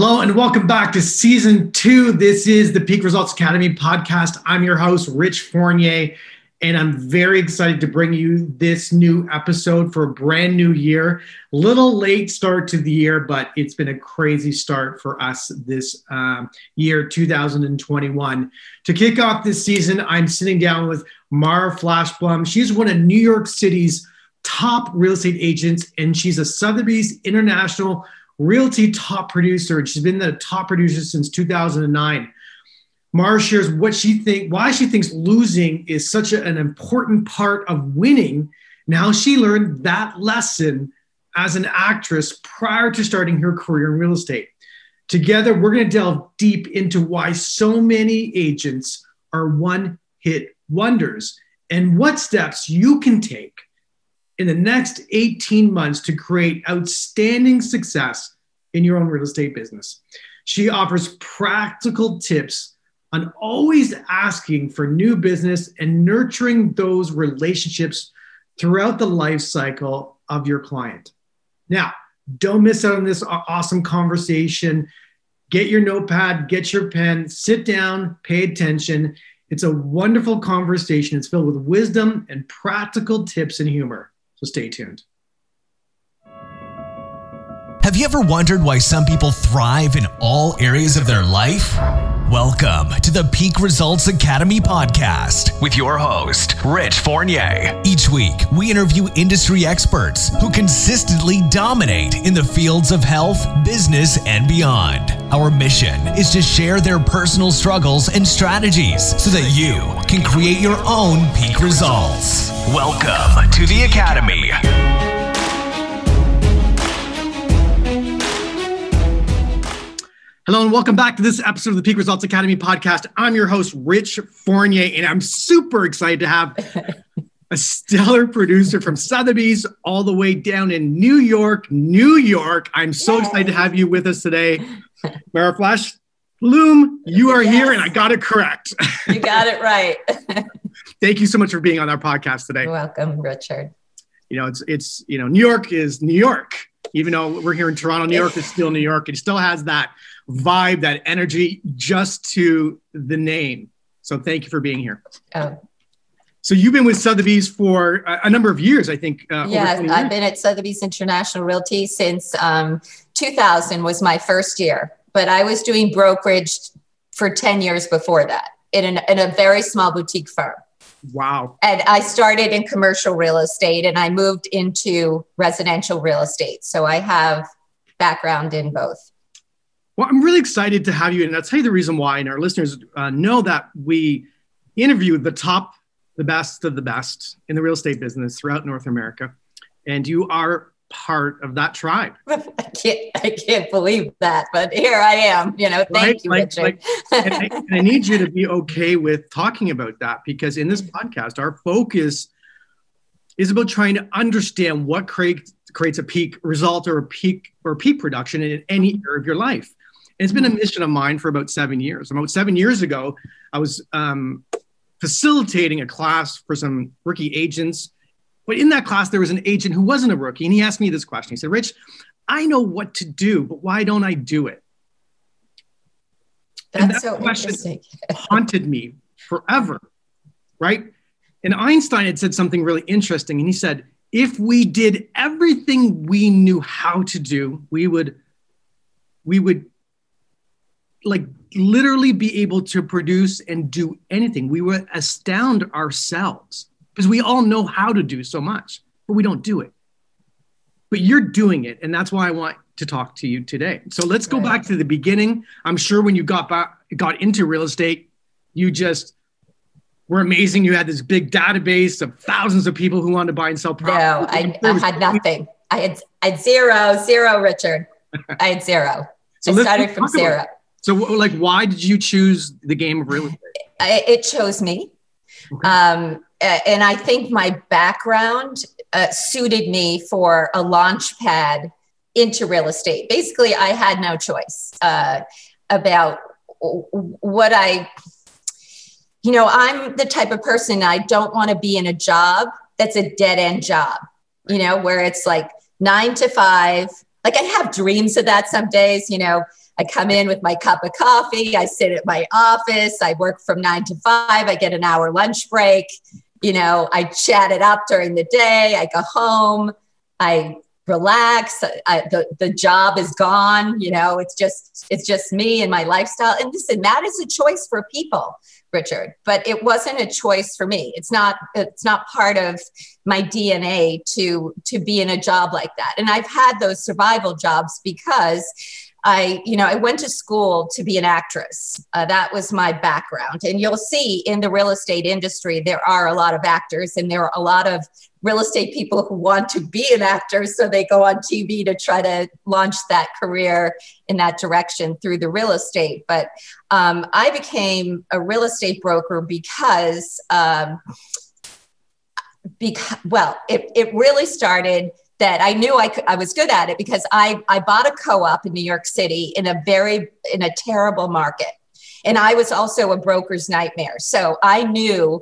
Hello and welcome back to season two. This is the Peak Results Academy podcast. I'm your host, Rich Fournier, and I'm very excited to bring you this new episode for a brand new year. Little late start to the year, but it's been a crazy start for us this um, year, 2021. To kick off this season, I'm sitting down with Mara Flash Blum. She's one of New York City's top real estate agents, and she's a Sotheby's International Realty top producer, and she's been the top producer since 2009. Mara shares what she think, why she thinks losing is such a, an important part of winning. Now she learned that lesson as an actress prior to starting her career in real estate. Together, we're going to delve deep into why so many agents are one hit wonders and what steps you can take in the next 18 months to create outstanding success in your own real estate business. She offers practical tips on always asking for new business and nurturing those relationships throughout the life cycle of your client. Now, don't miss out on this awesome conversation. Get your notepad, get your pen, sit down, pay attention. It's a wonderful conversation. It's filled with wisdom and practical tips and humor. So stay tuned. Have you ever wondered why some people thrive in all areas of their life? Welcome to the Peak Results Academy podcast with your host, Rich Fournier. Each week, we interview industry experts who consistently dominate in the fields of health, business, and beyond. Our mission is to share their personal struggles and strategies so that you can create your own peak results. Welcome to the Academy. Hello and welcome back to this episode of the Peak Results Academy podcast. I'm your host, Rich Fournier, and I'm super excited to have a stellar producer from Sotheby's all the way down in New York, New York. I'm so Yay. excited to have you with us today. Mara Flash Blum, you are yes. here and I got it correct. You got it right. Thank you so much for being on our podcast today. You're welcome, Richard. You know, it's it's you know, New York is New York. Even though we're here in Toronto, New York is still New York. It still has that vibe, that energy just to the name. So thank you for being here. Oh. So you've been with Sotheby's for a, a number of years, I think. Uh, yeah, I've been at Sotheby's International Realty since um, 2000 was my first year, but I was doing brokerage for 10 years before that in, an, in a very small boutique firm. Wow. And I started in commercial real estate and I moved into residential real estate. So I have background in both. Well, I'm really excited to have you, and I'll tell you the reason why. And our listeners uh, know that we interview the top, the best of the best in the real estate business throughout North America, and you are part of that tribe. I can't, I can't believe that, but here I am. You know, thank right? you, like, Richard. Like, and, I, and I need you to be okay with talking about that because in this podcast, our focus is about trying to understand what creates creates a peak result or a peak or peak production in any area of your life. And it's been a mission of mine for about seven years. About seven years ago, I was um, facilitating a class for some rookie agents. But in that class, there was an agent who wasn't a rookie, and he asked me this question. He said, Rich, I know what to do, but why don't I do it? That's that so question interesting. haunted me forever, right? And Einstein had said something really interesting, and he said, if we did everything we knew how to do, we would we would like literally be able to produce and do anything. We would astound ourselves because we all know how to do so much, but we don't do it. But you're doing it, and that's why I want to talk to you today. So let's go right. back to the beginning. I'm sure when you got back, got into real estate, you just were amazing. You had this big database of thousands of people who wanted to buy and sell property. No, I, I had nothing. I had I had zero, zero, Richard. I had zero. so I started from zero. So, like, why did you choose the game of real estate? It chose me. Um, and I think my background uh, suited me for a launch pad into real estate. Basically, I had no choice uh, about what I, you know, I'm the type of person I don't want to be in a job that's a dead end job, you know, where it's like nine to five. Like I have dreams of that some days, you know, I come in with my cup of coffee. I sit at my office. I work from nine to five. I get an hour lunch break. You know, I chat it up during the day. I go home. I relax. I, the, the job is gone. You know, it's just, it's just me and my lifestyle. And listen, that is a choice for people. Richard, but it wasn't a choice for me. It's not it's not part of my DNA to to be in a job like that. And I've had those survival jobs because I, you know, I went to school to be an actress. Uh, that was my background. And you'll see in the real estate industry, there are a lot of actors and there are a lot of real estate people who want to be an actor. So they go on TV to try to launch that career in that direction through the real estate. But um, I became a real estate broker because, um, because well, it, it really started that I knew I could, I was good at it because I, I bought a co-op in New York City in a very, in a terrible market. And I was also a broker's nightmare. So I knew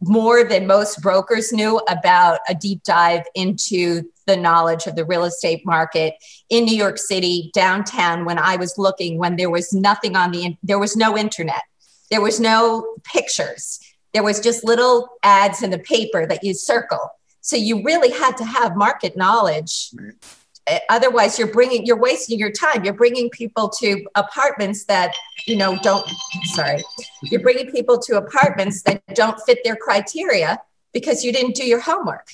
more than most brokers knew about a deep dive into the knowledge of the real estate market in New York City downtown when I was looking when there was nothing on the there was no internet there was no pictures there was just little ads in the paper that you circle so you really had to have market knowledge. Right. Otherwise, you're bringing, you're wasting your time. You're bringing people to apartments that, you know, don't, sorry, you're bringing people to apartments that don't fit their criteria because you didn't do your homework.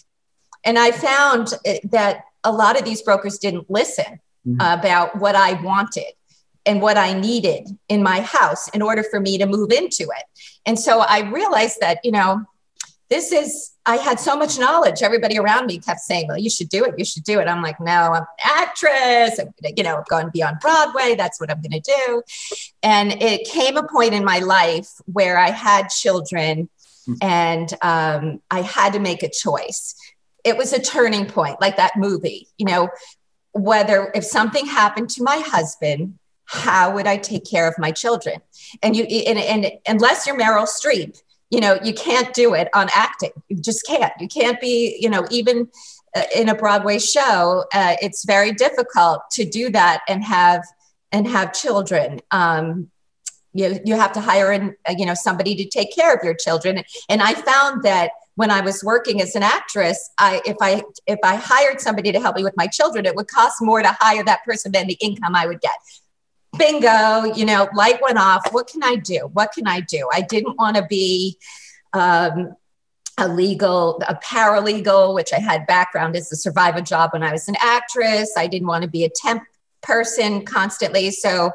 And I found that a lot of these brokers didn't listen mm-hmm. about what I wanted and what I needed in my house in order for me to move into it. And so I realized that, you know, this is i had so much knowledge. Everybody around me kept saying well you should do it. You should do it. I'm like no i'm an actress. I'm, you know i'm going to be on broadway. That's what i'm going to do. And it came a point in my life where i had children and um, i had to make a choice. It was a turning point like that movie you know whether if something happened to my husband how would i take care of my children? And you and, and unless you're meryl streep you know you can't do it on acting. You just can't. You can't be you know even uh, in a broadway show uh, it's very difficult to do that and have and have children. Um, you, you have to hire in uh, you know somebody to take care of your children. And i found that when i was working as an actress i if i if i hired somebody to help me with my children it would cost more to hire that person than the income i would get bingo, you know, light went off. What can I do? What can I do? I didn't want to be um, a legal, a paralegal, which I had background as a survivor job when I was an actress. I didn't want to be a temp person constantly. So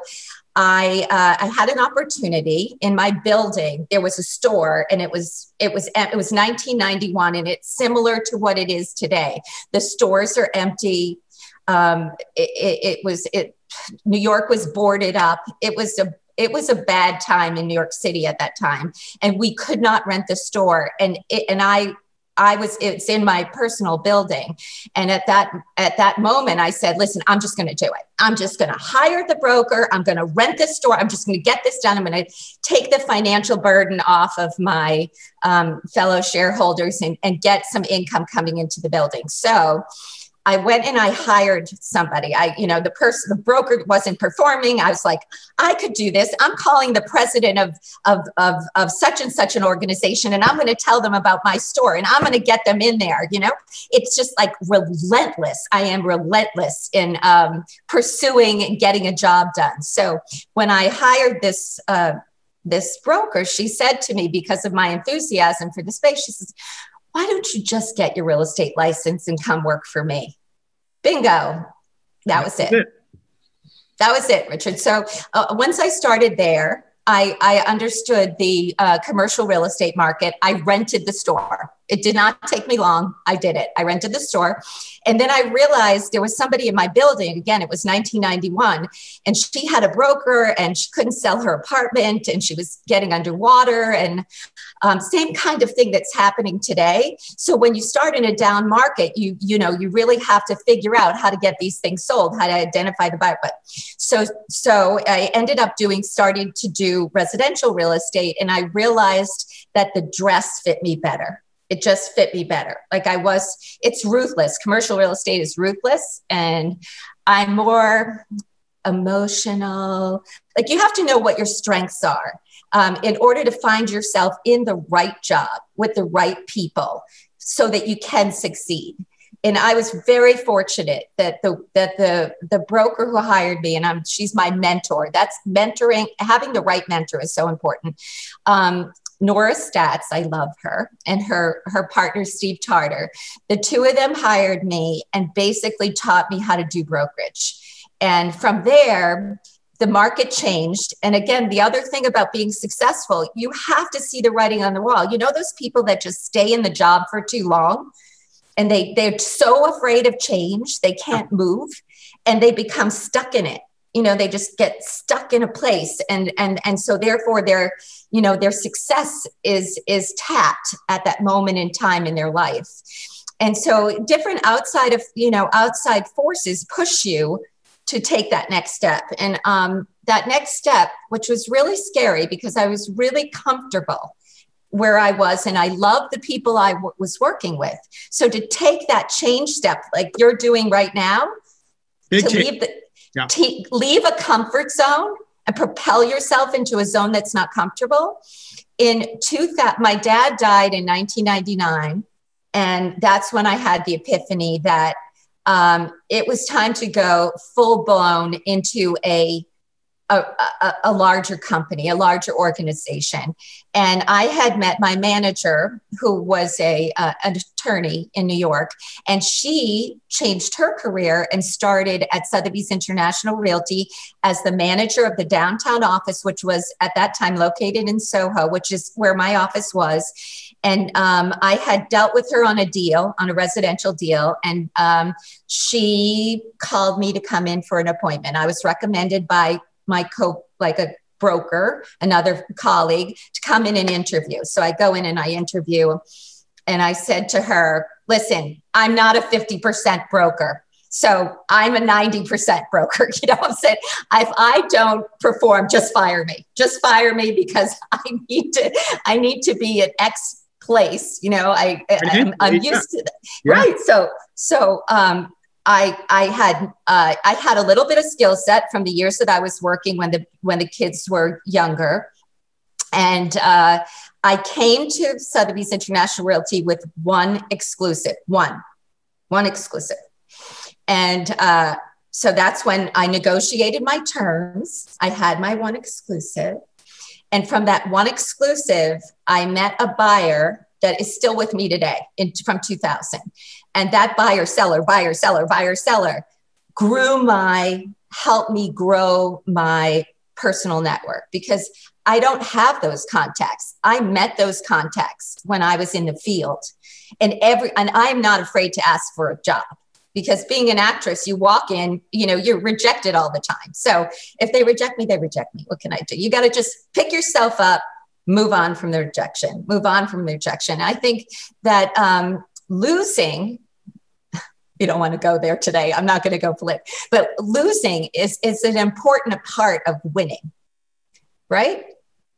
I, uh, I had an opportunity in my building. There was a store, and it was it was it was 1991, and it's similar to what it is today. The stores are empty. Um, it, it, it was it New York was boarded up. It was a it was a bad time in New York City at that time, and we could not rent the store. And it, and I I was it's in my personal building, and at that at that moment I said, "Listen, I'm just going to do it. I'm just going to hire the broker. I'm going to rent this store. I'm just going to get this done. I'm to take the financial burden off of my um, fellow shareholders and, and get some income coming into the building." So I went and I hired somebody. I, you know, the person, the broker wasn't performing. I was like, I could do this. I'm calling the president of, of, of, of such and such an organization and I'm going to tell them about my store and I'm going to get them in there. You know, it's just like relentless. I am relentless in um, pursuing and getting a job done. So when I hired this, uh, this broker, she said to me, because of my enthusiasm for the space, she says, why don't you just get your real estate license and come work for me? Bingo. That was it. That was it, Richard. So uh, once I started there, I, I understood the uh, commercial real estate market. I rented the store. It did not take me long. I did it. I rented the store. And then I realized there was somebody in my building. Again, it was 1991. And she had a broker and she couldn't sell her apartment and she was getting underwater. And um, same kind of thing that's happening today. So when you start in a down market, you, you know, you really have to figure out how to get these things sold, how to identify the buyer. But so, so I ended up doing, starting to do residential real estate. And I realized that the dress fit me better it just fit me better. Like I was, it's ruthless. Commercial real estate is ruthless. And I'm more, emotional. Like you have to know what your strengths are um, in order to find yourself in the right job with the right people so that you can succeed. And I was very fortunate that the that the the broker who hired me, and I'm she's my mentor. That's mentoring. Having the right mentor is so important. Um, Nora Statz, I love her, and her her partner Steve Tarter. The two of them hired me and basically taught me how to do brokerage. And from there, the market changed. And again, the other thing about being successful, you have to see the writing on the wall. You know, those people that just stay in the job for too long and they, they're so afraid of change, they can't move and they become stuck in it. You know, they just get stuck in a place. And, and, and so therefore their, you know, their success is, is tapped at that moment in time in their life. And so different outside of, you know, outside forces push you to take that next step. And um, that next step, which was really scary because I was really comfortable where I was and I loved the people I w- was working with. So to take that change step, like you're doing right now, Big to change. leave the yeah. t- leave a comfort zone and propel yourself into a zone that's not comfortable. In 2000, my dad died in 1999, and that's when I had the epiphany that um, it was time to go full blown into a a, a, a, larger company, a larger organization. And I had met my manager, who was a uh, an attorney in New York, and she changed her career and started at Sotheby's International Realty as the manager of the downtown office, which was at that time located in Soho, which is where my office was. And um, I had dealt with her on a deal, on a residential deal, and um, she called me to come in for an appointment. I was recommended by my co, like a broker, another colleague, to come in and interview. So I go in and I interview, and I said to her, "Listen, I'm not a 50% broker." So I'm a 90% broker. You know I'm saying? If I don't perform, just fire me. Just fire me because I need to, I need to be at X place. You know, I, I'm, I'm used to that. Yeah. Right. So, so, um, I, I had uh, I had a little bit of skill set from the years that I was working when the when the kids were younger, and uh, I came to Sotheby's International Realty with one exclusive, one, one exclusive, and uh, so that's when I negotiated my terms. I had my one exclusive, and from that one exclusive, I met a buyer that is still with me today in, from 2000. And that buyer, seller, buyer, seller, buyer, seller grew my, helped me grow my personal network because I don't have those contacts. I met those contacts when I was in the field. And every and I'm not afraid to ask for a job because being an actress, you walk in, you know, you're rejected all the time. So if they reject me, they reject me. What can I do? You got to just pick yourself up, move on from the rejection, move on from the rejection. I think that um, losing you don't want to go there today. I'm not going to go flip, but losing is is an important part of winning, right?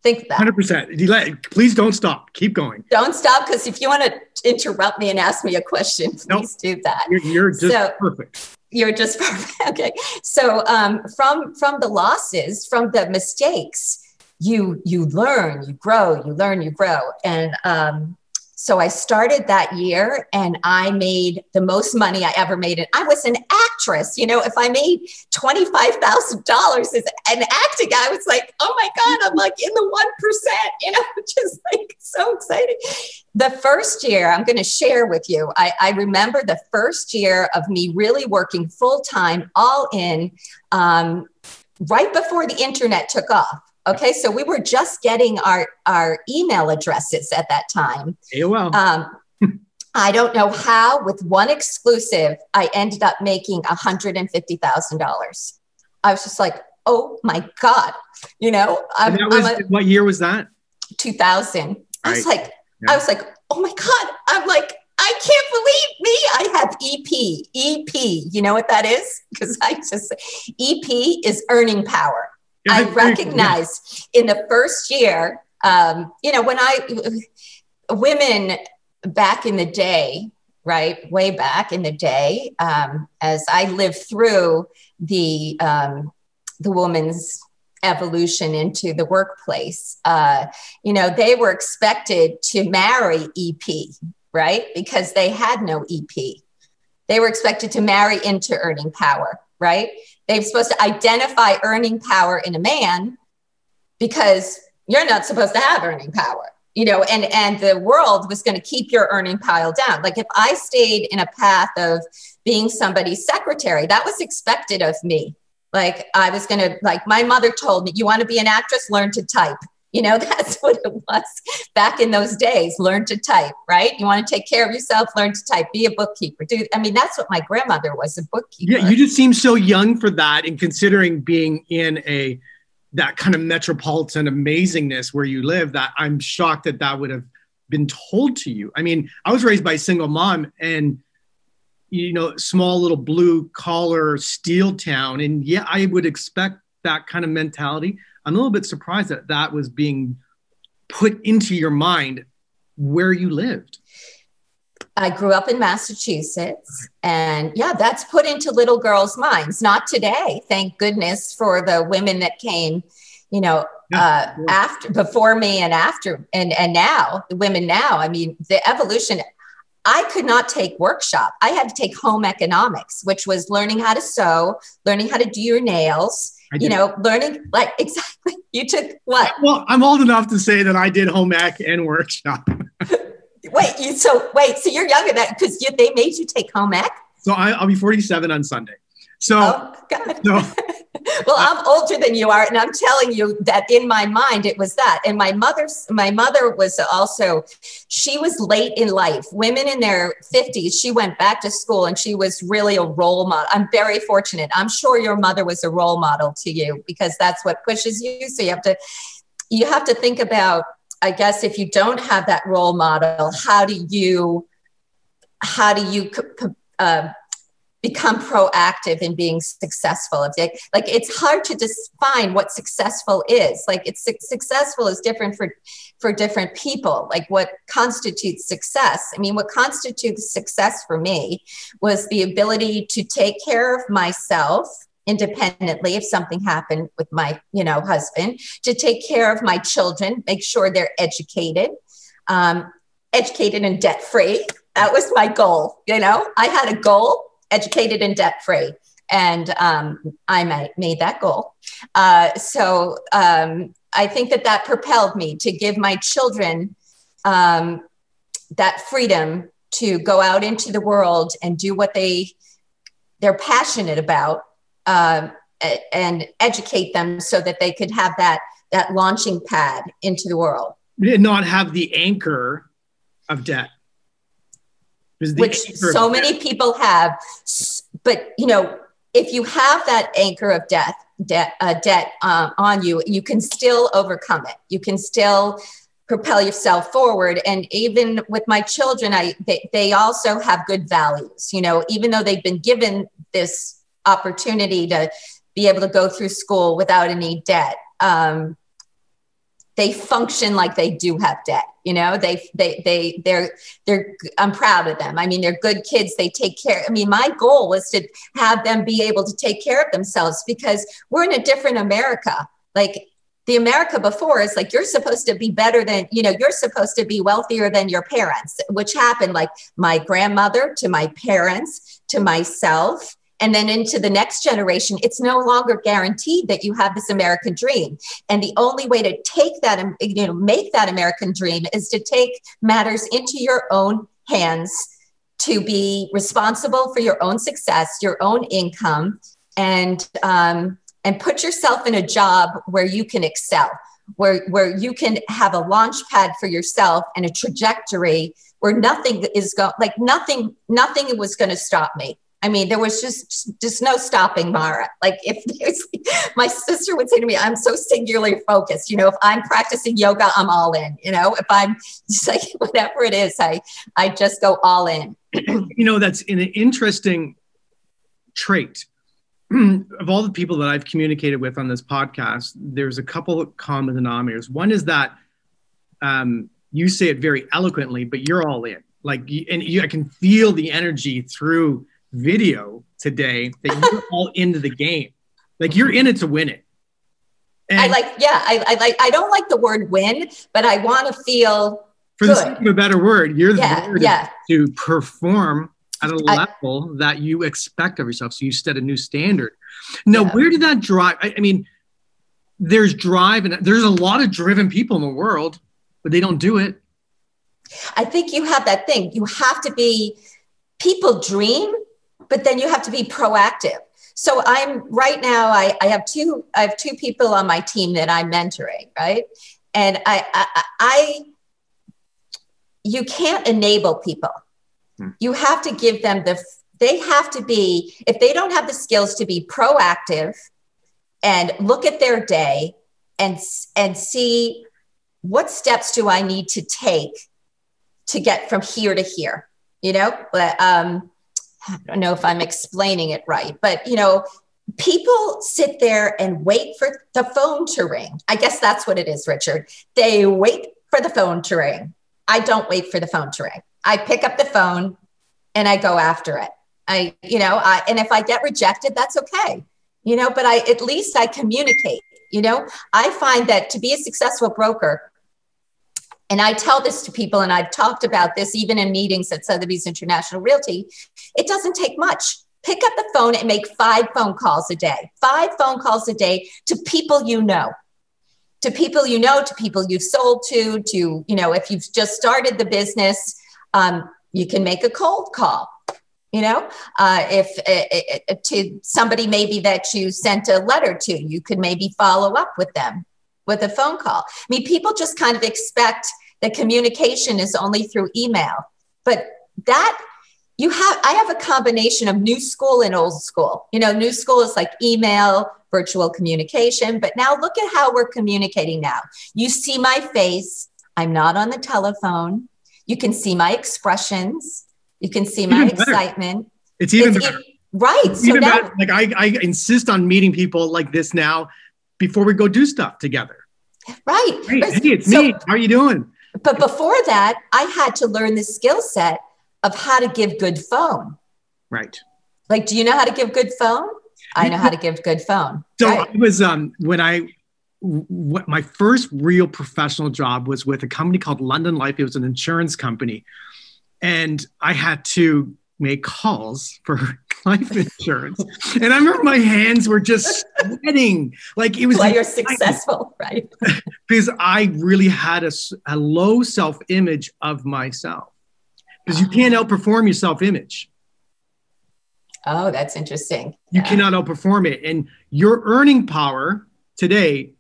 Think that. 100%. Please don't stop. Keep going. Don't stop because if you want to interrupt me and ask me a question, please nope. do that. You're, you're just so, perfect. You're just perfect. Okay. So um, from from the losses, from the mistakes, you you learn, you grow, you learn, you grow, and um, so I started that year and I made the most money I ever made. And I was an actress. You know, if I made $25,000 as an acting, I was like, oh my God, I'm like in the 1%, you know, just like so exciting. The first year, I'm going to share with you, I, I remember the first year of me really working full time, all in, um, right before the internet took off. Okay, so we were just getting our our email addresses at that time. AOL. Um, I don't know how, with one exclusive, I ended up making $150,000. I was just like, oh my God. You know, I'm, was, I'm a, what year was that? 2000. Right. I was like, yeah. I was like, oh my God. I'm like, I can't believe me. I have EP, EP. You know what that is? Because I just, EP is earning power. I recognize in the first year, um, you know, when I, women back in the day, right, way back in the day, um, as I lived through the, um, the woman's evolution into the workplace. Uh, you know, they were expected to marry EP, right? Because they had no EP. They were expected to marry into earning power, right? They're supposed to identify earning power in a man because you're not supposed to have earning power you know and and the world was going to keep your earning pile down. Like if i stayed in a path of being somebody's secretary that was expected of me. Like I was going to, like my mother told me, you want to be an actress, learn to type. You know, that's what it was back in those days. Learn to type, right? You want to take care of yourself, learn to type, be a bookkeeper. Dude, I mean, that's what my grandmother was a bookkeeper. Yeah, you just seem so young for that. And considering being in a, that kind of metropolitan amazingness where you live, that I'm shocked that that would have been told to you. I mean, I was raised by a single mom and you know, small little blue collar steel town. And yeah, I would expect that kind of mentality. I'm a little bit surprised that that was being put into your mind where you lived. I grew up in Massachusetts, and yeah, that's put into little girls' minds. Not today, thank goodness for the women that came, you know, uh, after, before me, and after, and and now the women now. I mean, the evolution. I could not take workshop. I had to take home economics, which was learning how to sew, learning how to do your nails, you know, learning like exactly. You took what? Well, I'm old enough to say that I did home ec and workshop. wait, you so wait, so you're younger than because they made you take home ec. So I, will be 47 on Sunday. So, oh, so well, I'm older than you are, and I'm telling you that in my mind it was that. And my mother's my mother was also she was late in life. Women in their 50s, she went back to school and she was really a role model. I'm very fortunate. I'm sure your mother was a role model to you because that's what pushes you. So you have to you have to think about I guess if you don't have that role model, how do you how do you uh, become proactive in being successful. Like it's hard to define what successful is. Like it's successful is different for for different people. Like what constitutes success? I mean what constitutes success for me was the ability to take care of myself independently if something happened with my you know husband to take care of my children make sure they're educated um, educated and debt free that was my goal you know? I had a goal educated and debt free. And um, I made that goal. Uh, so um, I think that that propelled me to give my children um, that freedom to go out into the world and do what they they're passionate about um, and educate them so that they could have that that launching pad into the world. Not have the anchor of debt which so many people have. But you know, if you have that anchor of death, debt, uh, debt um, on you, you can still overcome it. You can still propel yourself forward. And even with my children, I they, they also have good values. You know, even though they've been given this opportunity to be able to go through school without any debt. Um, they function like they do have debt you know? They they they they're they're i'm proud of them. I mean they're good kids. They take care i mean my goal was to have them be able to take care of themselves because we're in a different america. Like the america before is like you're supposed to be better than you know you're supposed to be wealthier than your parents which happened like my grandmother to my parents to myself and then into the next generation, it's no longer guaranteed that you have this American dream. And the only way to take that, you know, make that American dream is to take matters into your own hands to be responsible for your own success, your own income, and um, and put yourself in a job where you can excel, where where you can have a launch pad for yourself and a trajectory where nothing is going like nothing nothing was going to stop me I mean, there was just just no stopping Mara. Like if my sister would say to me, "I'm so singularly focused." You know, if I'm practicing yoga, I'm all in. You know, if I'm just like whatever it is, I I just go all in. you know, that's an interesting trait. of all the people that I've communicated with on this podcast, there's a couple of common denominators. One is that um, you say it very eloquently, but you're all in. Like, and you, I can feel the energy through video today that you're all into the game. Like you're in it to win it. And I like, yeah, I, I like. I don't like the word win, but I want to feel for good. the sake of a better word. You're yeah, there yeah. to, perform at a level I, that you expect of yourself. So you set a new standard. Now, yeah. where did that drive? I, I mean, there's drive and there's a lot of driven people in the world, but they don't do it. I think you have that thing. You have to be, people dream, but then you have to be proactive. So I'm right now, I, I have two, I have two people on my team that I'm mentoring, right? And I, I, I you can't enable people. Hmm. You have to give them the, they have to be, if they don't have the skills to be proactive and look at their day and, and see what steps do I need to take to get from here to here, you know? But um, I don't know if I'm explaining it right, but you know, people sit there and wait for the phone to ring. I guess that's what it is, Richard. They wait for the phone to ring. I don't wait for the phone to ring. I pick up the phone and I go after it. I, you know, I, and if I get rejected, that's okay, you know, but I, at least I communicate, you know, I find that to be a successful broker, and I tell this to people, and I've talked about this even in meetings at Sotheby's International Realty. It doesn't take much. Pick up the phone and make five phone calls a day, five phone calls a day to people you know, to people you know, to people you've sold to, to, you know, if you've just started the business, um, you can make a cold call. You know, uh, if uh, uh, to somebody maybe that you sent a letter to, you could maybe follow up with them with a phone call. I mean, people just kind of expect that communication is only through email, but that you have, I have a combination of new school and old school. You know, new school is like email, virtual communication, but now look at how we're communicating now. You see my face. I'm not on the telephone. You can see my expressions. You can see my excitement. It's even it's, better. right. It's so even now, better. like I, I insist on meeting people like this now before we go do stuff together. Right. Hey, hey it's so, me. How are you doing? But before that, I had to learn the skill set of how to give good phone. Right. Like, do you know how to give good phone? I know how to give good phone. So right. I was um when I what my first real professional job was with a company called London Life. It was an insurance company, and I had to make calls for life insurance. and I remember my hands were just sweating. Like it was why you're successful, right? because I really had a, a low self image of myself. Because you can't ah. outperform your self image. Oh, that's interesting. You yeah. cannot outperform it. And your earning power today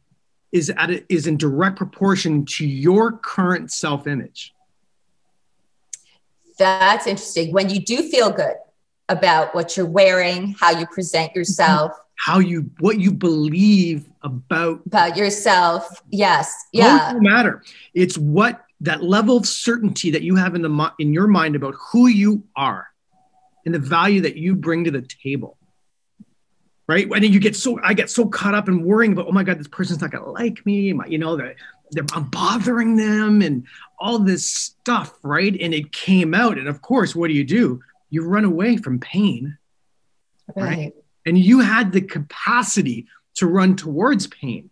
is at a, is in direct proportion to your current self image. That's interesting. When you do feel good about what you're wearing, how you present yourself, how you what you believe about about yourself. Yes. Yeah. Doesn't matter. It's what that level of certainty that you have in the in your mind about who you are and the value that you bring to the table. Right. And then you get so I get so caught up in worrying about, oh my God, this person's not gonna like me. My, you know, that I'm bothering them and all this stuff, right? And it came out. And of course, what do you do? You run away from pain, right? right? And you had the capacity to run towards pain,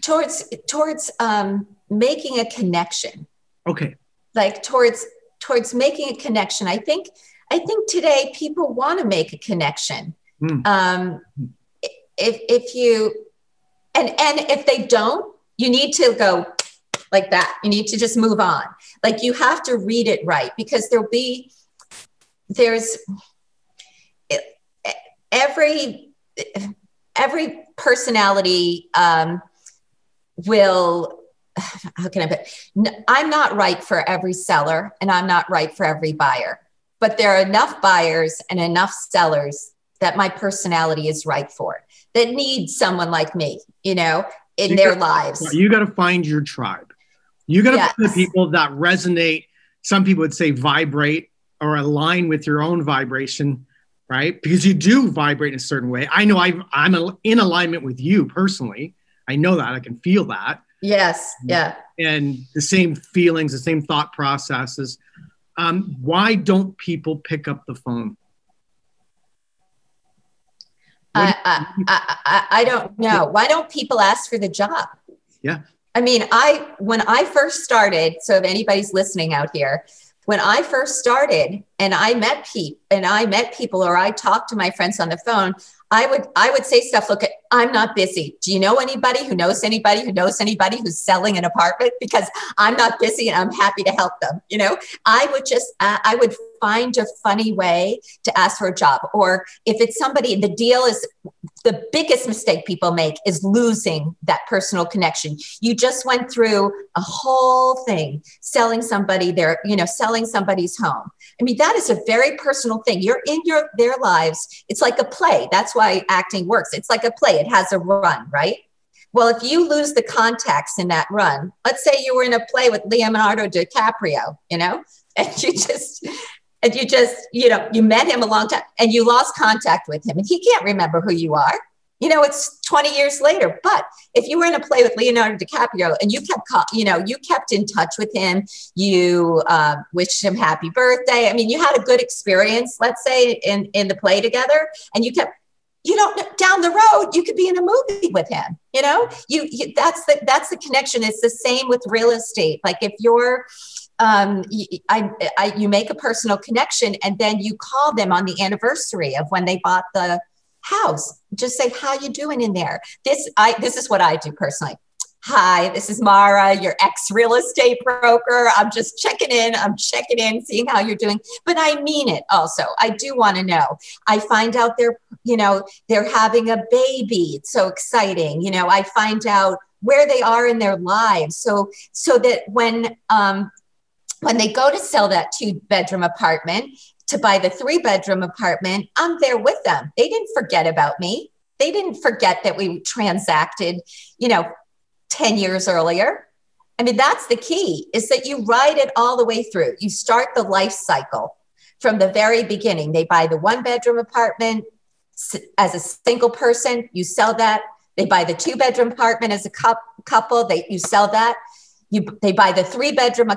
towards towards um, making a connection. Okay. Like towards towards making a connection. I think I think today people want to make a connection. Mm. Um, if if you and and if they don't, you need to go like that. You need to just move on. Like you have to read it right because there'll be, there's every, every personality um, will, how can I put, I'm not right for every seller and I'm not right for every buyer, but there are enough buyers and enough sellers that my personality is right for that need someone like me, you know, in you their gotta, lives. You got to find your tribe. You got to yes. find the people that resonate. Some people would say vibrate or align with your own vibration, right? Because you do vibrate in a certain way. I know i am in alignment with you personally. I know that. I can feel that. Yes. Yeah. And the same feelings, the same thought processes. Um, why don't people pick up the phone? I, I, I, I don't know. Why don't people ask for the job? Yeah. I mean, I when I first started, so if anybody's listening out here, when I first started and I met people and I met people or I talked to my friends on the phone, I would I would say stuff. Look, I'm not busy. Do you know anybody who knows anybody who knows anybody who's selling an apartment? Because I'm not busy and I'm happy to help them. You know, I would just I would find a funny way to ask for a job, or if it's somebody, the deal is the biggest mistake people make is losing that personal connection. You just went through a whole thing selling somebody their, you know, selling somebody's home. I mean, that is a very personal thing. You're in your their lives. It's like a play. That's why acting works. It's like a play. It has a run, right? Well, if you lose the context in that run, let's say you were in a play with Leonardo DiCaprio, you know, and you just and you just, you know, you met him a long time and you lost contact with him and he can't remember who you are. You know, it's 20 years later. But if you were in a play with Leonardo DiCaprio and you kept, you know, you kept in touch with him, you uh, wished him happy birthday. I mean, you had a good experience, let's say, in, in the play together, and you kept, you know, down the road, you could be in a movie with him. You know, you, you that's the that's the connection. It's the same with real estate. Like if you're um, I, I, you make a personal connection and then you call them on the anniversary of when they bought the house. Just say, how you doing in there? This, I, this is what I do personally. Hi, this is Mara, your ex real estate broker. I'm just checking in. I'm checking in, seeing how you're doing. But I mean it also. I do want to know. I find out they're, you know, they're having a baby. It's so exciting. You know, I find out where they are in their lives. So, so that when um, when they go to sell that two bedroom apartment to buy the three bedroom apartment, I'm there with them. They didn't forget about me. They didn't forget that we transacted, you know, 10 years earlier. I mean, that's the key is that you ride it all the way through. You start the life cycle from the very beginning. They buy the one bedroom apartment as a single person, you sell that. They buy the two bedroom apartment as a couple, they you sell that. You, they buy the three bedroom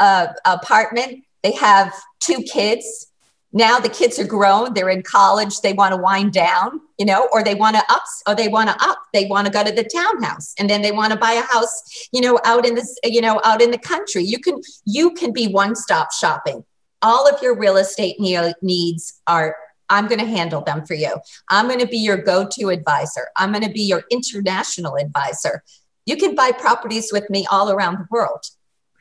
uh, apartment. They have two kids. Now the kids are grown. They're in college. They want to wind down, you know, or they want to up, or they want to up. They want to go to the townhouse, and then they want to buy a house, you know, out in this, you know, out in the country. You can you can be one stop shopping. All of your real estate needs are I'm going to handle them for you. I'm going to be your go to advisor. I'm going to be your international advisor. You can buy properties with me all around the world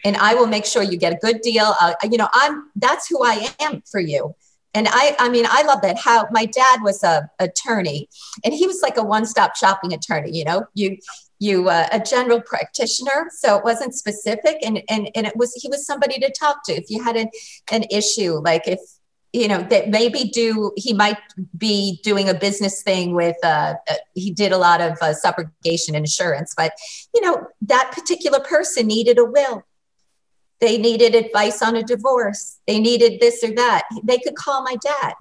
and I will make sure you get a good deal. Uh, you know, I'm that's who I am for you. And I, I mean, I love that. How my dad was a attorney, and he was like a one-stop shopping attorney. You know, you you uh, a general practitioner, so it wasn't specific, and and and it was he was somebody to talk to if you had an an issue, like if you know that maybe do he might be doing a business thing with uh, uh, he did a lot of uh, subrogation insurance but you know that particular person needed a will they needed advice on a divorce they needed this or that they could call my dad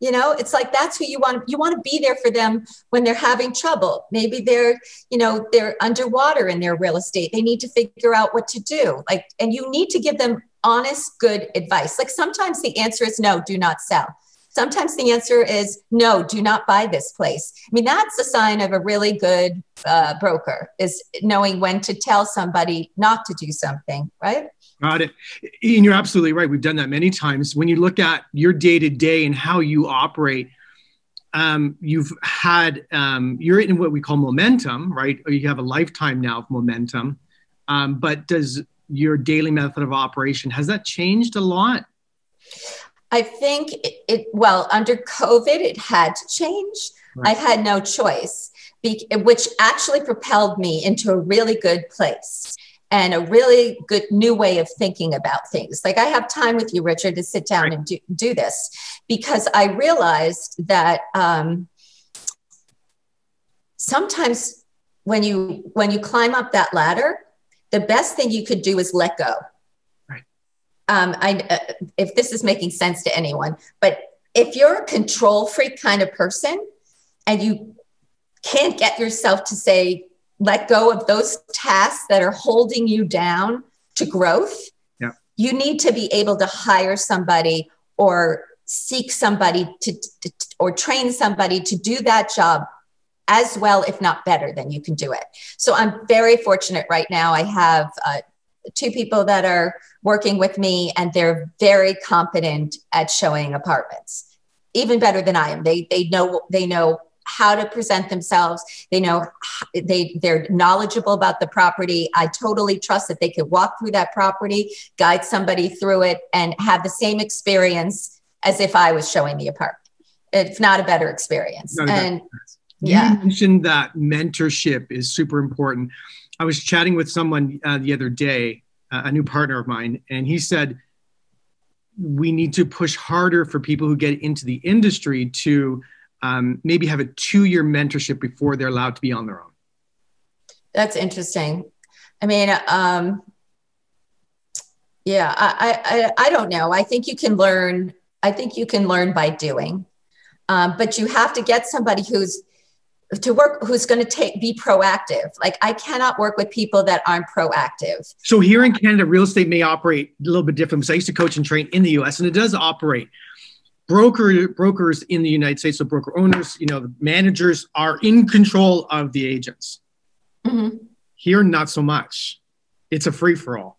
you know it's like that's who you want you want to be there for them when they're having trouble maybe they're you know they're underwater in their real estate they need to figure out what to do like and you need to give them honest, good advice. Like sometimes the answer is no, do not sell. Sometimes the answer is no, do not buy this place. I mean, that's a sign of a really good uh, broker is knowing when to tell somebody not to do something, right? Got it. And you're absolutely right. We've done that many times. When you look at your day to day and how you operate, um, you've had, um, you're in what we call momentum, right? Or you have a lifetime now of momentum. Um, but does your daily method of operation has that changed a lot i think it, it well under covid it had to change right. i had no choice which actually propelled me into a really good place and a really good new way of thinking about things. Like I have time with you, Richard, to sit down right. and do, do, this because I realized that um, sometimes when you when you climb up that ladder, the best thing you could do is let go. Right. Um, I, uh, if this is making sense to anyone, but if you're a control freak kind of person and you can't get yourself to say, let go of those tasks that are holding you down to growth, yeah. you need to be able to hire somebody or seek somebody to, to, or train somebody to do that job as well, if not better, than you can do it. So I'm very fortunate right now. I have uh, two people that are working with me, and they're very competent at showing apartments, even better than I am. They they know they know how to present themselves. They know they they're knowledgeable about the property. I totally trust that they could walk through that property, guide somebody through it, and have the same experience as if I was showing the apartment. It's not a better experience. and yeah. You mentioned that mentorship is super important. I was chatting with someone uh, the other day, uh, a new partner of mine, and he said, we need to push harder for people who get into the industry to um, maybe have a two year mentorship before they're allowed to be on their own. That's interesting. I mean, um, yeah, I, I, I don't know. I think you can learn. I think you can learn by doing, um, but you have to get somebody who's to work who's going to take be proactive like i cannot work with people that aren't proactive so here in canada real estate may operate a little bit different because i used to coach and train in the us and it does operate broker brokers in the united states so broker owners you know the managers are in control of the agents. Mm-hmm. here not so much. It's a free-for-all.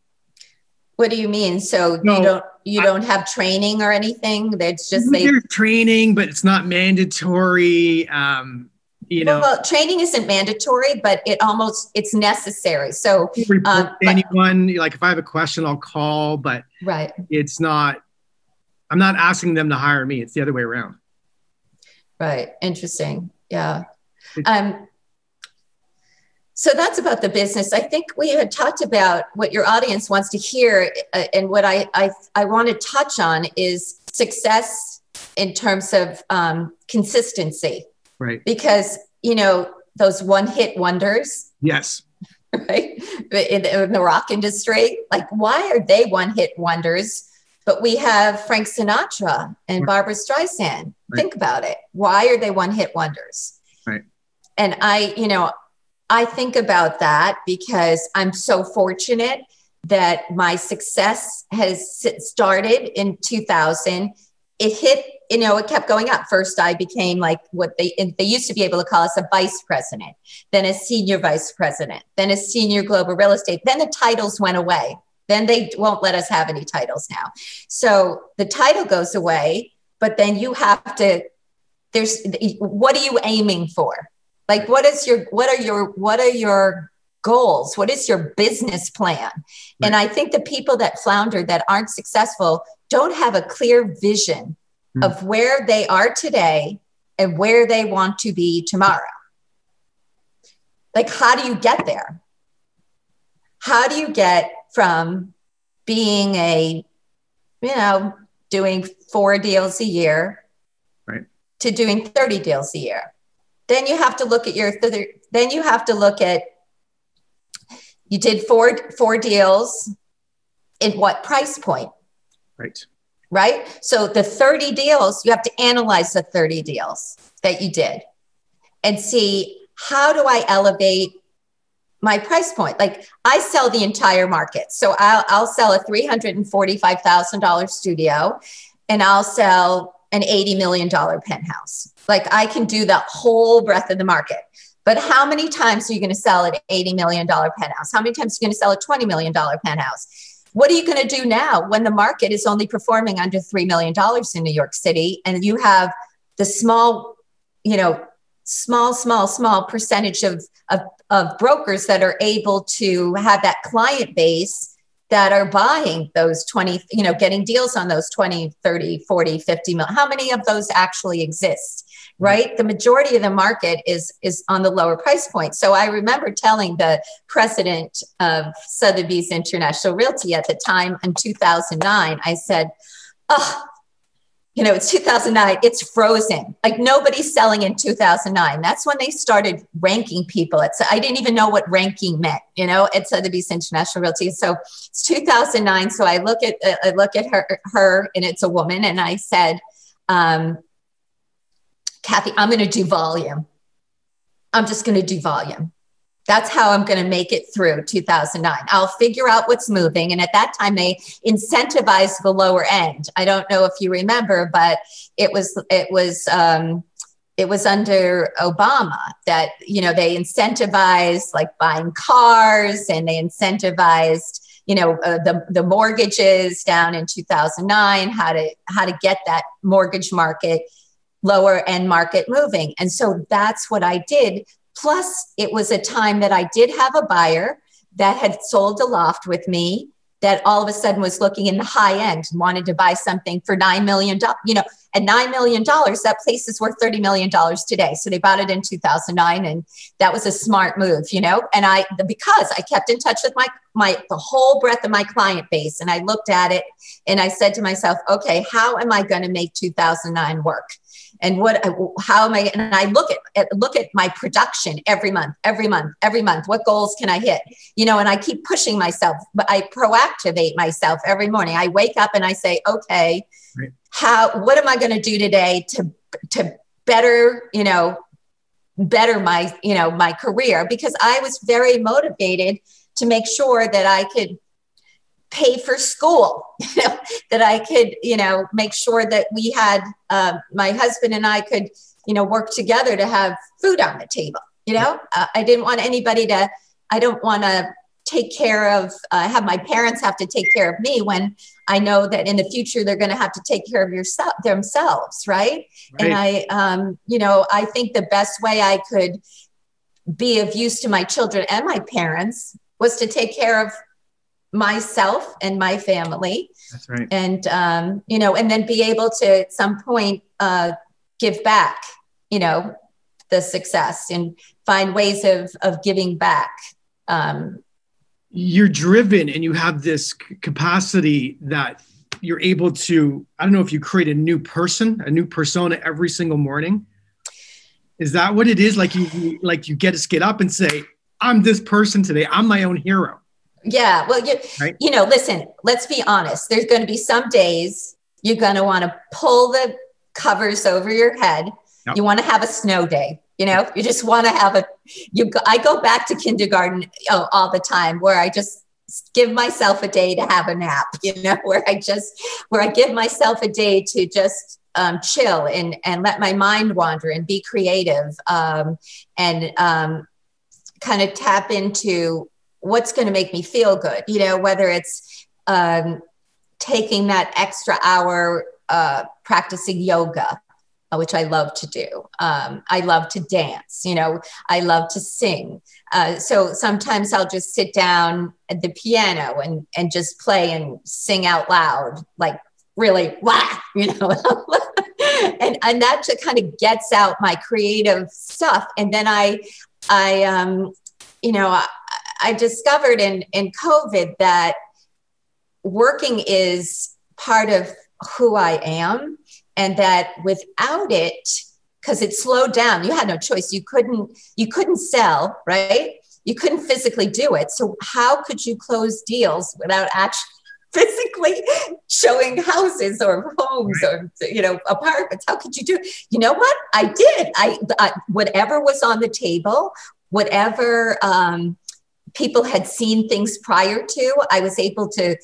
What do you mean? So no, you don't you I, don't have training or anything? That's just they training but it's not mandatory um you know. Well, well, training isn't mandatory but it almost it's necessary. So um, anyone but, like if i have a question i'll call but right. it's not i'm not asking them to hire me it's the other way around right interesting yeah um so that's about the business. I think we had talked about what your audience wants to hear, uh, and what I, I I want to touch on is success in terms of um, consistency. Right. Because, you know, those one hit wonders. Yes. Right. In, in the rock industry, like, why are they one hit wonders? But we have Frank Sinatra and Barbara Streisand. Right. Think about it. Why are they one hit wonders? Right. And I, you know, I think about that because I'm so fortunate that my success has started in 2000. It hit you know, it kept going up. First, I became like what they they used to be able to call us a vice president, then a senior vice president, then a senior global real estate. Then the titles went away. Then they won't let us have any titles now. So the title goes away, but then you have to. There's what are you aiming for? Like, what is your what are your what are your goals? What is your business plan? And I think the people that flounder that aren't successful don't have a clear vision mm. of where they are today and where they want to be tomorrow. Like, how do you get there? How do you get from being a, you know, doing four deals a year right. to doing 30 deals a year? Then you have to look at your, then you have to look at, you did four, four deals in what price point? Right right? So the 30 deals, you have to analyze the 30 deals that you did and see how do I elevate my price point? Like I sell the entire market. So I'll, I'll sell a $345,000 studio and I'll sell an $80 million penthouse. Like I can do the whole breadth of the market. But how many times are you going to sell an $80 million penthouse? How many times are you going to sell a $20 million penthouse? What are you going to do now when the market is only performing under $3 million in New York City and you have the small, you know, small, small, small percentage of, of, of brokers that are able to have that client base that are buying those 20 you know getting deals on those 20 30 40 50 mil. How many of those actually exist mm-hmm. right? The majority of the market is is on the lower price point. So i remember telling the president of sotheby's international realty at the time in 2009 i said oh you know, it's 2009, it's frozen. Like nobody's selling in 2009. That's when they started ranking people. It's, I didn't even know what ranking meant, you know, at Sotheby's International Realty. So it's 2009. So I look at, I look at her, her and it's a woman. And I said, um, Kathy, I'm going to do volume. I'm just going to do volume. That's how I'm going to make it through 2009. I'll figure out what's moving. And at that time, they incentivized the lower end. I don't know if you remember, but it was it was um, it was under Obama that you know they incentivized like buying cars and they incentivized you know uh, the the mortgages down in 2009 how to how to get that mortgage market lower end market moving and so that's what I did Plus, it was a time that I did have a buyer that had sold a loft with me that all of a sudden was looking in the high end and wanted to buy something for $9 million. You know, at $9 million, that place is worth $30 million today. So they bought it in 2009 and that was a smart move, you know? And I, because I kept in touch with my, my, the whole breadth of my client base and I looked at it and I said to myself, okay, how am I going to make 2009 work? And what uh, how am i and i look at look at my production every month every month every month. What goals can i hit? You know and i keep pushing myself but i proactivate myself every morning. I wake up and i say okay right. how what am i going to do today to to better you know better my you know my career? Because i was very motivated to make sure that i could pay for school, you know, that I could, you know, make sure that we had, uh, my husband and I could, you know, work together to have food on the table. You know, uh, I didn't want anybody to, I don't want to take care of, uh, have my parents have to take care of me when I know that in the future they're going to have to take care of yourself themselves. Right? right. And I, um, you know, I think the best way I could be of use to my children and my parents was to take care of myself and my family. That's right. And, um, you know, and then be able to at some point uh, give back, you know, the success and find ways of, of giving back. Um, you're driven and you have this capacity that you're able to, I don't know if you create a new person, a new persona every single morning. Is that what it is? Like you, like you get to get up and say, I'm this person today. I'm my own hero. Yeah. Well, you, right? you know, listen, let's be honest. There's going to be some days you're going to want to pull the covers over your head. Yep. You want to have a snow day. You know, you just want to have a, you, go, I go back to kindergarten oh, all the time where I just give myself a day to have a nap, you know, where I just, where I give myself a day to just um, chill and, and let my mind wander and be creative um, and um, kind of tap into what's going to make me feel good you know whether it's um, taking that extra hour uh, practicing yoga uh, which i love to do. Um, i love to dance you know i love to sing. Uh, so sometimes i'll just sit down at the piano and and just play and sing out loud like really wow you know. And and that just kind of gets out my creative stuff. And then i i um you know I, I discovered in, in COVID that working is part of who I am, and that without it, because it slowed down, you had no choice. You couldn't you couldn't sell, right? You couldn't physically do it. So how could you close deals without actually physically showing houses or homes or you know apartments how could you do It? you know what i did i, I whatever was on the table whatever um, people had seen things prior to. I was able to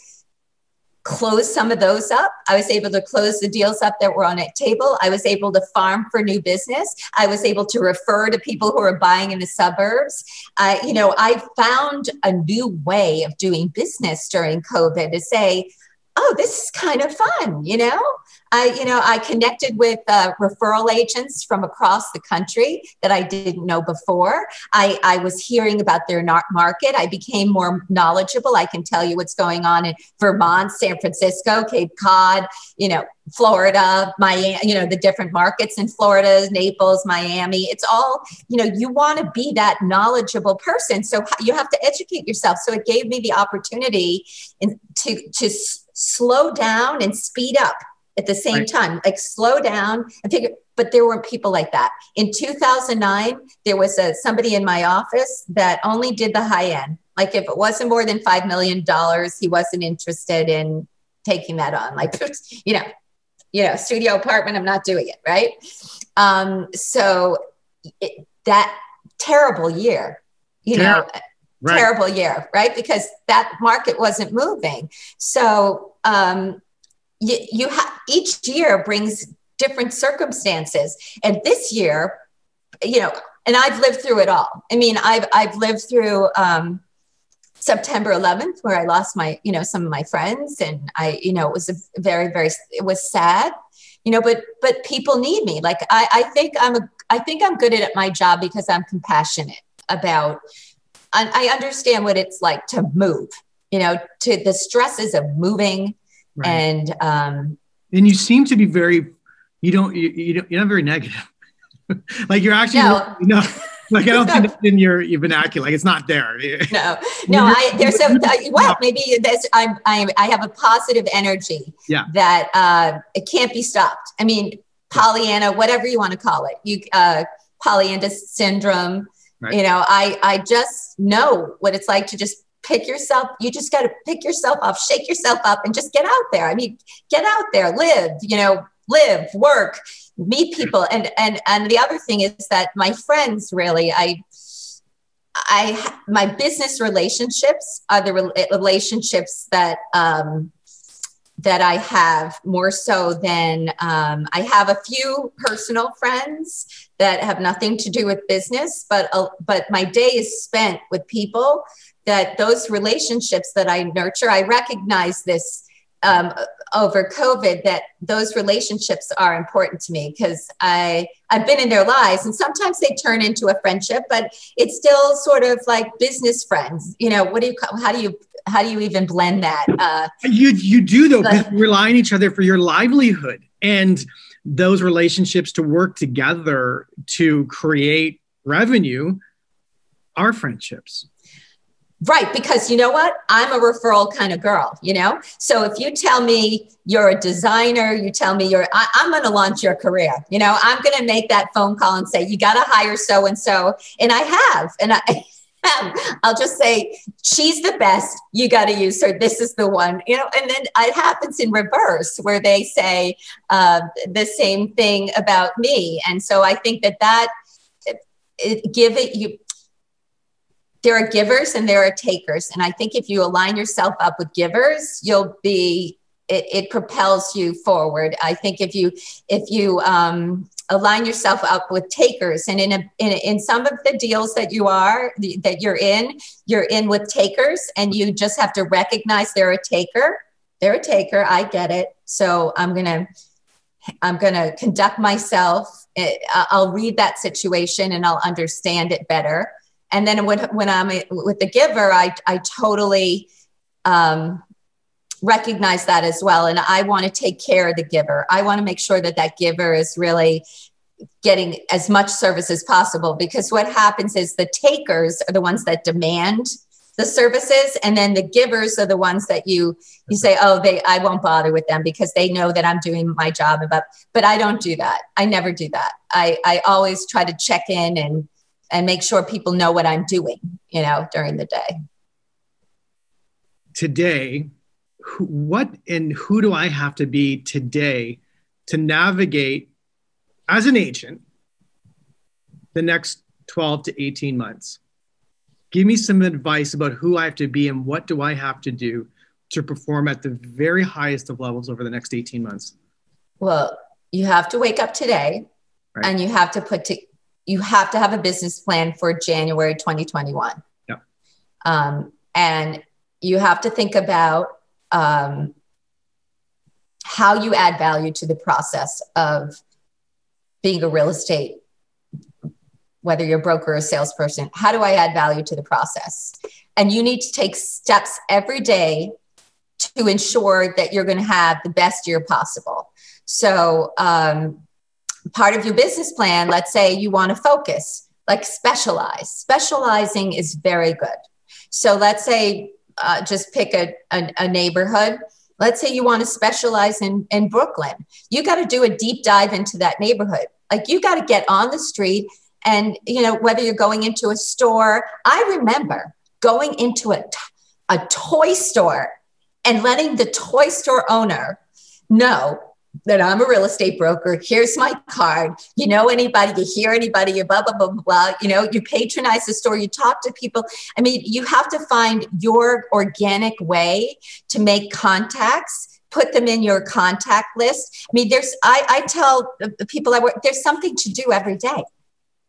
close some of those up. I was able to close the deals up that were on a table. I was able to farm for new business. I was able to refer to people who are buying in the suburbs. Uh, you know, I found a new way of doing business during COVID to say, oh, this is kind of fun, you know? I, you know, I connected with uh, referral agents from across the country that I didn't know before. I, I was hearing about their market. I became more knowledgeable. I can tell you what's going on in Vermont, San Francisco, Cape Cod, you know, Florida, Miami, you know, the different markets in Florida, Naples, Miami. It's all, you know, you want to be that knowledgeable person. So you have to educate yourself. So it gave me the opportunity in, to, to slow down and speed up at the same right. time, like slow down and figure. But there weren't people like that. In 2009, there was a, somebody in my office that only did the high end. Like if it wasn't more than $5 million, he wasn't interested in taking that on. Like, you know, you know, studio apartment, I'm not doing it. Right. Um, so it, that terrible year you Ter- know, right. terrible year, right? Because that market wasn't moving. So um, you, you have each year brings different circumstances, and this year, you know, and I've lived through it all. I mean, I've I've lived through. Um, September 11th, where I lost my, you know, some of my friends, and I, you know, it was a very, very, it was sad, you know, but but people need me. Like I, I think I'm a, I think I'm good at my job because I'm compassionate about I understand what it's like to move, you know, to the stresses of moving right. and um and you seem to be very you don't you, you don't you're not very negative. like you're actually no. you know like I don't think in your, your vernacular, like it's not there. No, no. I there's a well, maybe there's I'm, I'm I have a positive energy. Yeah. That uh, it can't be stopped. I mean, Pollyanna, whatever you want to call it, you uh, Pollyanna syndrome. Right. You know, I I just know what it's like to just pick yourself. You just got to pick yourself up, shake yourself up, and just get out there. I mean, get out there, live. You know, live, work, meet people, and and and the other thing is that my friends really, I. I my business relationships are the relationships that um, that I have more so than um, I have a few personal friends that have nothing to do with business, but uh, but my day is spent with people that those relationships that I nurture. I recognize this um, over COVID that those relationships are important to me because I I've been in their lives and sometimes they turn into a friendship, but it's still sort of like business friends. You know, what do you how do you how do you even blend that? Uh, you you do though, but, rely on each other for your livelihood and those relationships to work together to create revenue are friendships. Right, because you know what? I'm a referral kind of girl, you know? So if you tell me you're a designer, you tell me you're, I, am going to launch your career. You know, I'm going to make that phone call and say, you got to hire so and so. And I have. And I, I'll just say, she's the best. You got to use her. This is the one, you know. And then it happens in reverse, where they say uh, the same thing about me. And so I think that that it, give it you. There are givers and there are takers, and I think if you align yourself up with givers, you'll be. It, it propels you forward. I think if you if you um, align yourself up with takers and in, a, in, in some of the deals that you are that you're in you're in with takers and you just have to recognize they're a taker. They're a taker. I get it. So i'm gonna i'm gonna conduct myself. I'll read that situation and i'll understand it better and then when, when i'm with the giver i, I totally um, recognize that as well. And I want to take care of the giver. I want to make sure that that giver is really getting as much service as possible because what happens is the takers are the ones that demand the services and then the givers are the ones that you you say oh they i won't bother with them because they know that i'm doing my job but but i don't do that i never do that i i always try to check in and and make sure people know what i'm doing you know during the day today what and who do I have to be today to navigate as an agent the next 12 to 18 months? Give me some advice about who I have to be and what do I have to do to perform at the very highest of levels over the next 18 months? Well, you have to wake up today right. and you have to put to you have to have a business plan for January 2021. Yeah. Um, and you have to think about um, how you add value to the process of being a real estate whether you're a broker or a salesperson how do i add value to the process and you need to take steps every day to ensure that you're going to have the best year possible so um, part of your business plan let's say you want to focus like specialize. Specializing is very good. So let's say uh, just pick a, a, a neighborhood. Let's say you want to specialize in, in brooklyn. You got to do a deep dive into that neighborhood. Like you got to get on the street and you know whether you're going into a store. I remember going into a, a toy store and letting the toy store owner know that I'm a real estate broker. Here's my card. You know anybody, you hear anybody, you blah, blah, blah, blah. You know, you patronize the store, you talk to people. I mean, you have to find your organic way to make contacts, put them in your contact list. I mean, there's, I, I tell the people I work, there's something to do every day.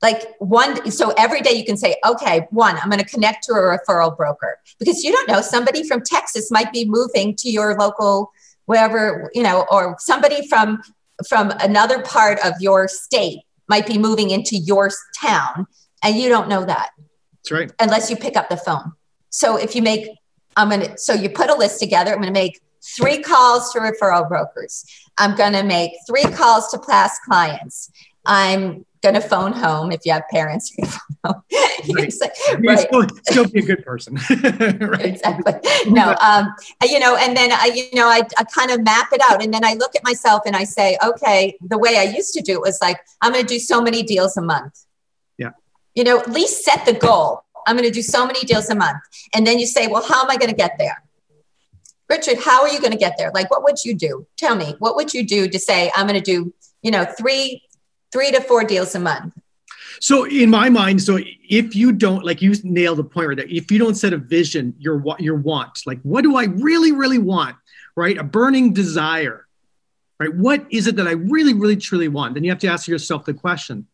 Like one, so every day you can say, okay, one, I'm going to connect to a referral broker because you don't know somebody from Texas might be moving to your local wherever you know or somebody from from another part of your state might be moving into your town and you don't know that. That's right. Unless you pick up the phone. So if you make i'm gonna so you put a list together. I'm gonna make three calls to referral brokers. I'm gonna make three calls to past clients i'm going to phone home if you have parents. You right. say, right. Still, still, be a good person. right. Exactly. No, um, you know, and then I, you know, I, I kind of map it out, and then I look at myself and I say, okay, the way I used to do it was like, I'm going to do so many deals a month. Yeah. You know, at least set the goal. I'm going to do so many deals a month, and then you say, well, how am I going to get there? Richard, how are you going to get there? Like, what would you do? Tell me, what would you do to say, I'm going to do, you know, three three to four deals a month. So in my mind, so if you don't like you nailed the point right there. If you don't set a vision, your what your want, like what do I really, really want, right? A burning desire, right? What is it that I really, really, truly want? Then you have to ask yourself the question.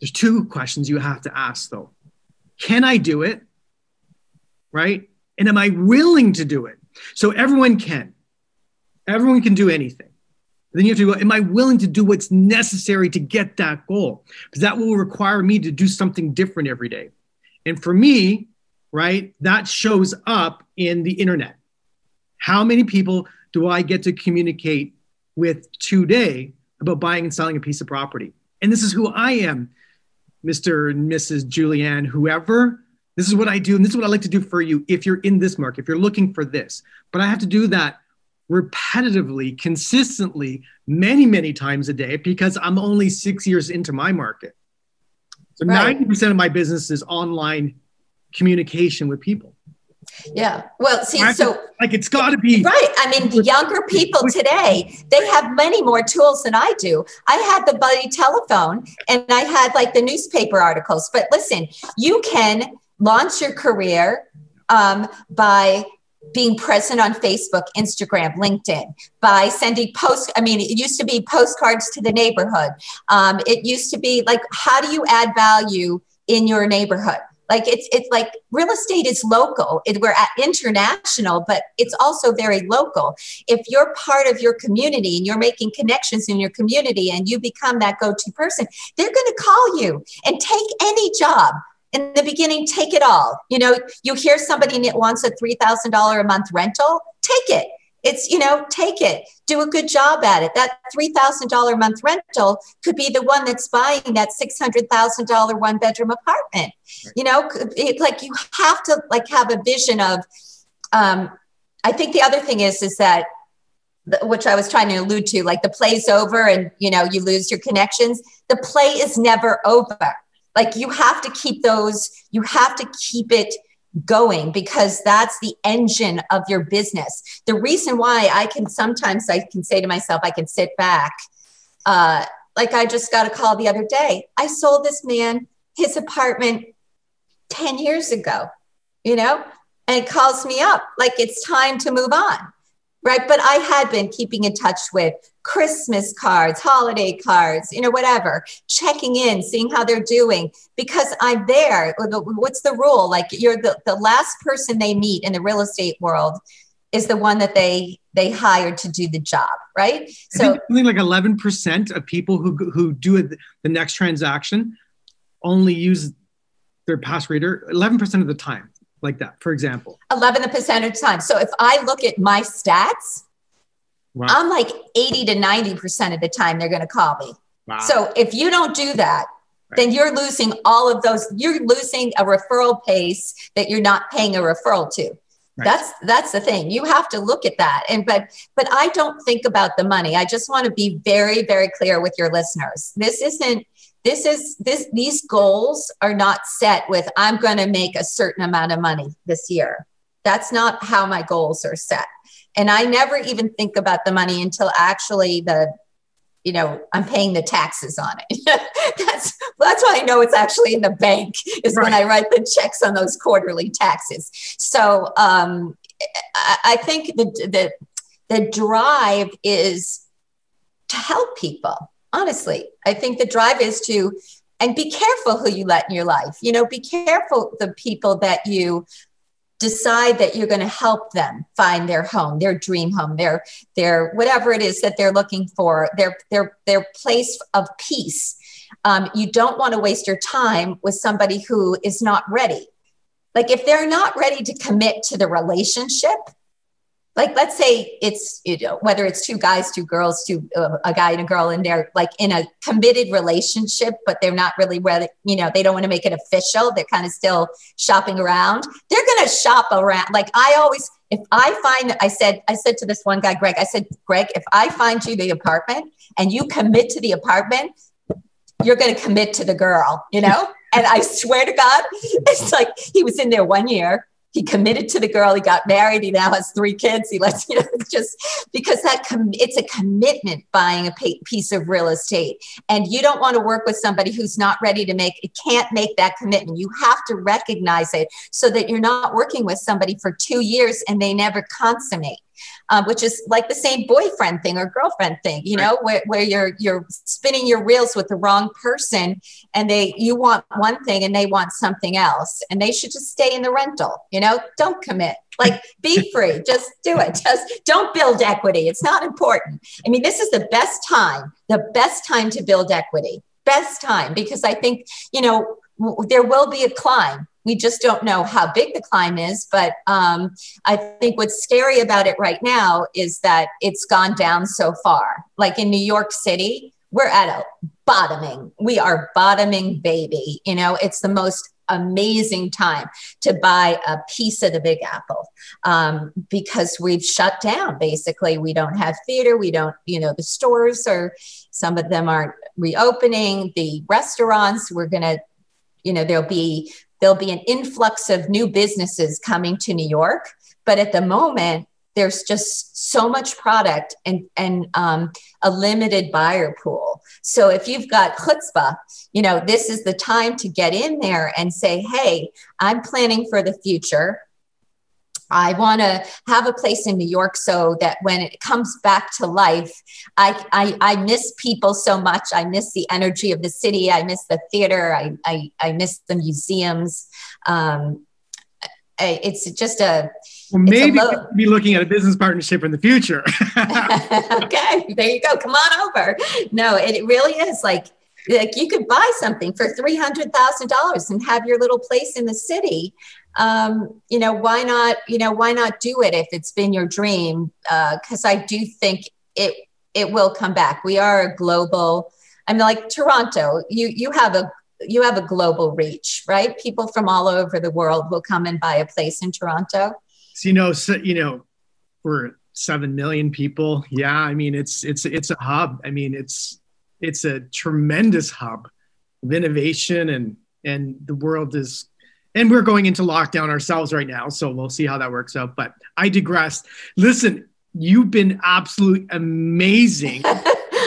There's two questions you have to ask though. Can I do it? Right? And am I willing to do it? So everyone can. Everyone can do anything. Then you have to go, am I willing to do what's necessary to get that goal? Because that will require me to do something different every day. And for me, right, that shows up in the internet. How many people do I get to communicate with today about buying and selling a piece of property? And this is who I am, Mr. and Mrs. Julianne, whoever. This is what I do. And this is what I like to do for you if you're in this market, if you're looking for this. But I have to do that repetitively, consistently, many, many times a day because I'm only six years into my market. So right. 90% of my business is online communication with people. Yeah. Well, see, so like it's got to be right. I mean, the younger people today, they have many more tools than I do. I had the buddy telephone and I had like the newspaper articles. But listen, you can launch your career um, by being present on Facebook, Instagram, LinkedIn, by sending post. I mean, it used to be postcards to the neighborhood. Um, it used to be like, how do you add value in your neighborhood? Like it's it's like real estate is local. It, we're at international, but it's also very local. If you're part of your community and you're making connections in your community and you become that go-to person, they're going to call you and take any job in the beginning, take it all. You know, you hear somebody that wants a $3,000 a month rental, take it. It's, you know, take it, do a good job at it. That $3,000 a month rental could be the one that's buying that $600,000 one bedroom apartment. You know, it, like you have to like have a vision of, um, I think the other thing is, is that which I was trying to allude to, like the play's over and you know you lose your connections. The play is never over like you have to keep those you have to keep it going because that's the engine of your business. The reason why i can sometimes i can say to myself i can sit back uh, like i just got a call the other day. I sold this man his apartment 10 years ago you know and it calls me up like it's time to move on right? But i had been keeping in touch with Christmas cards, holiday cards, you know, whatever, checking in, seeing how they're doing because I'm there. What's the rule? Like you're the, the last person they meet in the real estate world is the one that they they hired to do the job, right? So something like 11% of people who who do it, the next transaction only use their pass reader 11% of the time like that, for example. 11% of the time. So if I look at my stats, Wow. I'm like 80 to 90% of the time they're going to call me. Wow. So if you don't do that, right. then you're losing all of those. You're losing a referral pace that you're not paying a referral to. Right. That's that's the thing. You have to look at that. And but but I don't think about the money. I just want to be very very clear with your listeners. This isn't this is this these goals are not set with I'm going to make a certain amount of money this year. That's not how my goals are set And I never even think about the money until actually the you know i'm paying the taxes on it. That's that's why i know it's actually in the bank is right. when i write the checks on those quarterly taxes. So um, I, I think the, the the drive is to help people honestly. I think the drive is to and be careful who you let in your life. You know be careful the people that you decide that you're going to help them find their home their dream home their their whatever it is that they're looking for their their their place of peace. Um, you don't want to waste your time with somebody who is not ready. Like if they're not ready to commit to the relationship like let's say it's you know whether it's two guys two girls two uh, a guy and a girl and they're like in a committed relationship but they're not really ready you know they don't want to make it official. They're kind of still shopping around. They're going to shop around. Like i always if i find i said i said to this one guy greg i said greg if i find you the apartment and you commit to the apartment you're going to commit to the girl you know? And i swear to god it's like he was in there one year he committed to the girl he got married he now has three kids he lets you know it's just because that com- it's a commitment buying a piece of real estate. And you don't want to work with somebody who's not ready to make it can't make that commitment. You have to recognize it so that you're not working with somebody for two years and they never consummate um, which is like the same boyfriend thing or girlfriend thing, you know, where, where you're you're spinning your reels with the wrong person, and they you want one thing and they want something else, and they should just stay in the rental. You know, don't commit. Like, be free. Just do it. Just don't build equity. It's not important. I mean, this is the best time, the best time to build equity. Best time because I think you know there will be a climb we just don't know how big the climb is. But um, I think what's scary about it right now is that it's gone down so far. Like in New York City, we're at a bottoming. We are bottoming, baby. You know, it's the most amazing time to buy a piece of the Big Apple um, because we've shut down. Basically, we don't have theater. We don't, you know, the stores are, some of them aren't reopening. The restaurants, we're going to, you know, there'll be there'll be an influx of new businesses coming to New York. But at the moment, there's just so much product and, and um, a limited buyer pool. So if you've got chutzpah, you know, this is the time to get in there and say, hey, I'm planning for the future. I want to have a place in New York so that when it comes back to life, I, I, I, miss people so much. I miss the energy of the city. I miss the theater. I, I, I miss the museums. Um, it's just a. Well, maybe a be looking at a business partnership in the future. okay, there you go. Come on over. No, it really is like like you could buy something for three hundred thousand dollars and have your little place in the city um, you know, why not, you know, why not do it if it's been your dream? Because uh, I do think it it will come back. We are a global. I mean, like Toronto, you you have a you have a global reach, right? People from all over the world will come and buy a place in Toronto. So, you know, so, you know, we're seven million people. Yeah, I mean, it's it's it's a hub. I mean, it's it's a tremendous hub of innovation and and the world is and we're going into lockdown ourselves right now so we'll see how that works out but i digress listen you've been absolutely amazing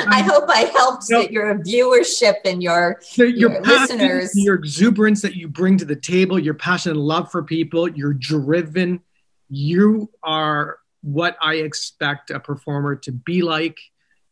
I hope I helped you know, your viewership and your, your, your listeners. Your exuberance that you bring to the table, your passion and love for people, you're driven. You are what I expect a performer to be like.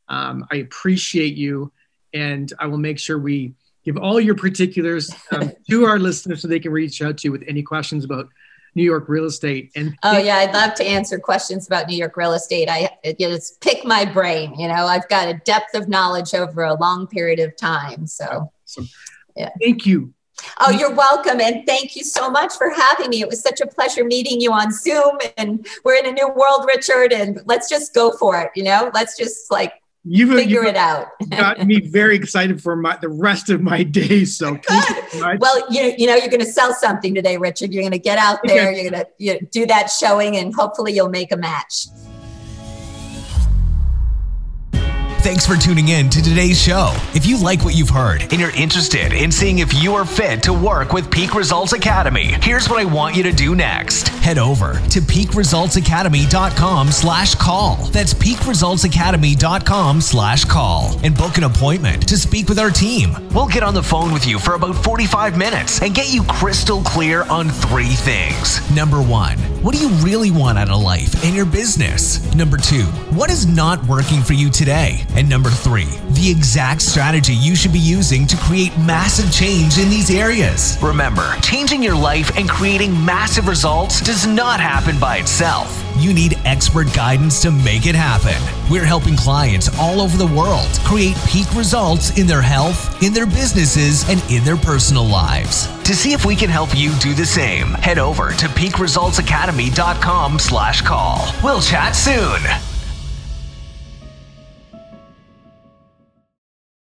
Um, I appreciate you, and I will make sure we give all your particulars um, to our listeners so they can reach out to you with any questions about New York real estate. And oh yeah, I'd love to answer questions about New York real estate. I just pick my brain. You know, I've got a depth of knowledge over a long period of time. So, awesome. yeah. Thank you. Oh, you're welcome. And thank you so much for having me. It was such a pleasure meeting you on Zoom. And we're in a new world, Richard. And let's just go for it. You know, let's just like you figure it out. got me very excited for my the rest of my day. So good. well, you you know you're going to sell something today, Richard. You're going to get out there. You're going to you know, do that showing, and hopefully you'll make a match. Thanks for tuning in to today's show. If you like what you've heard and you're interested in seeing if you are fit to work with Peak Results Academy, here's what I want you to do next. Head over to peakresultsacademy.com slash call. That's peakresultsacademy.com slash call and book an appointment to speak with our team. We'll get on the phone with you for about 45 minutes and get you crystal clear on three things. Number one, what do you really want out of life and your business? Number two, what is not working for you today? And number three, the exact strategy you should be using to create massive change in these areas. Remember, changing your life and creating massive results does not happen by itself. You need expert guidance to make it happen. We're helping clients all over the world create peak results in their health, in their businesses, and in their personal lives. To see if we can help you do the same, head over to peakresultsacademy.com slash call. We'll chat soon.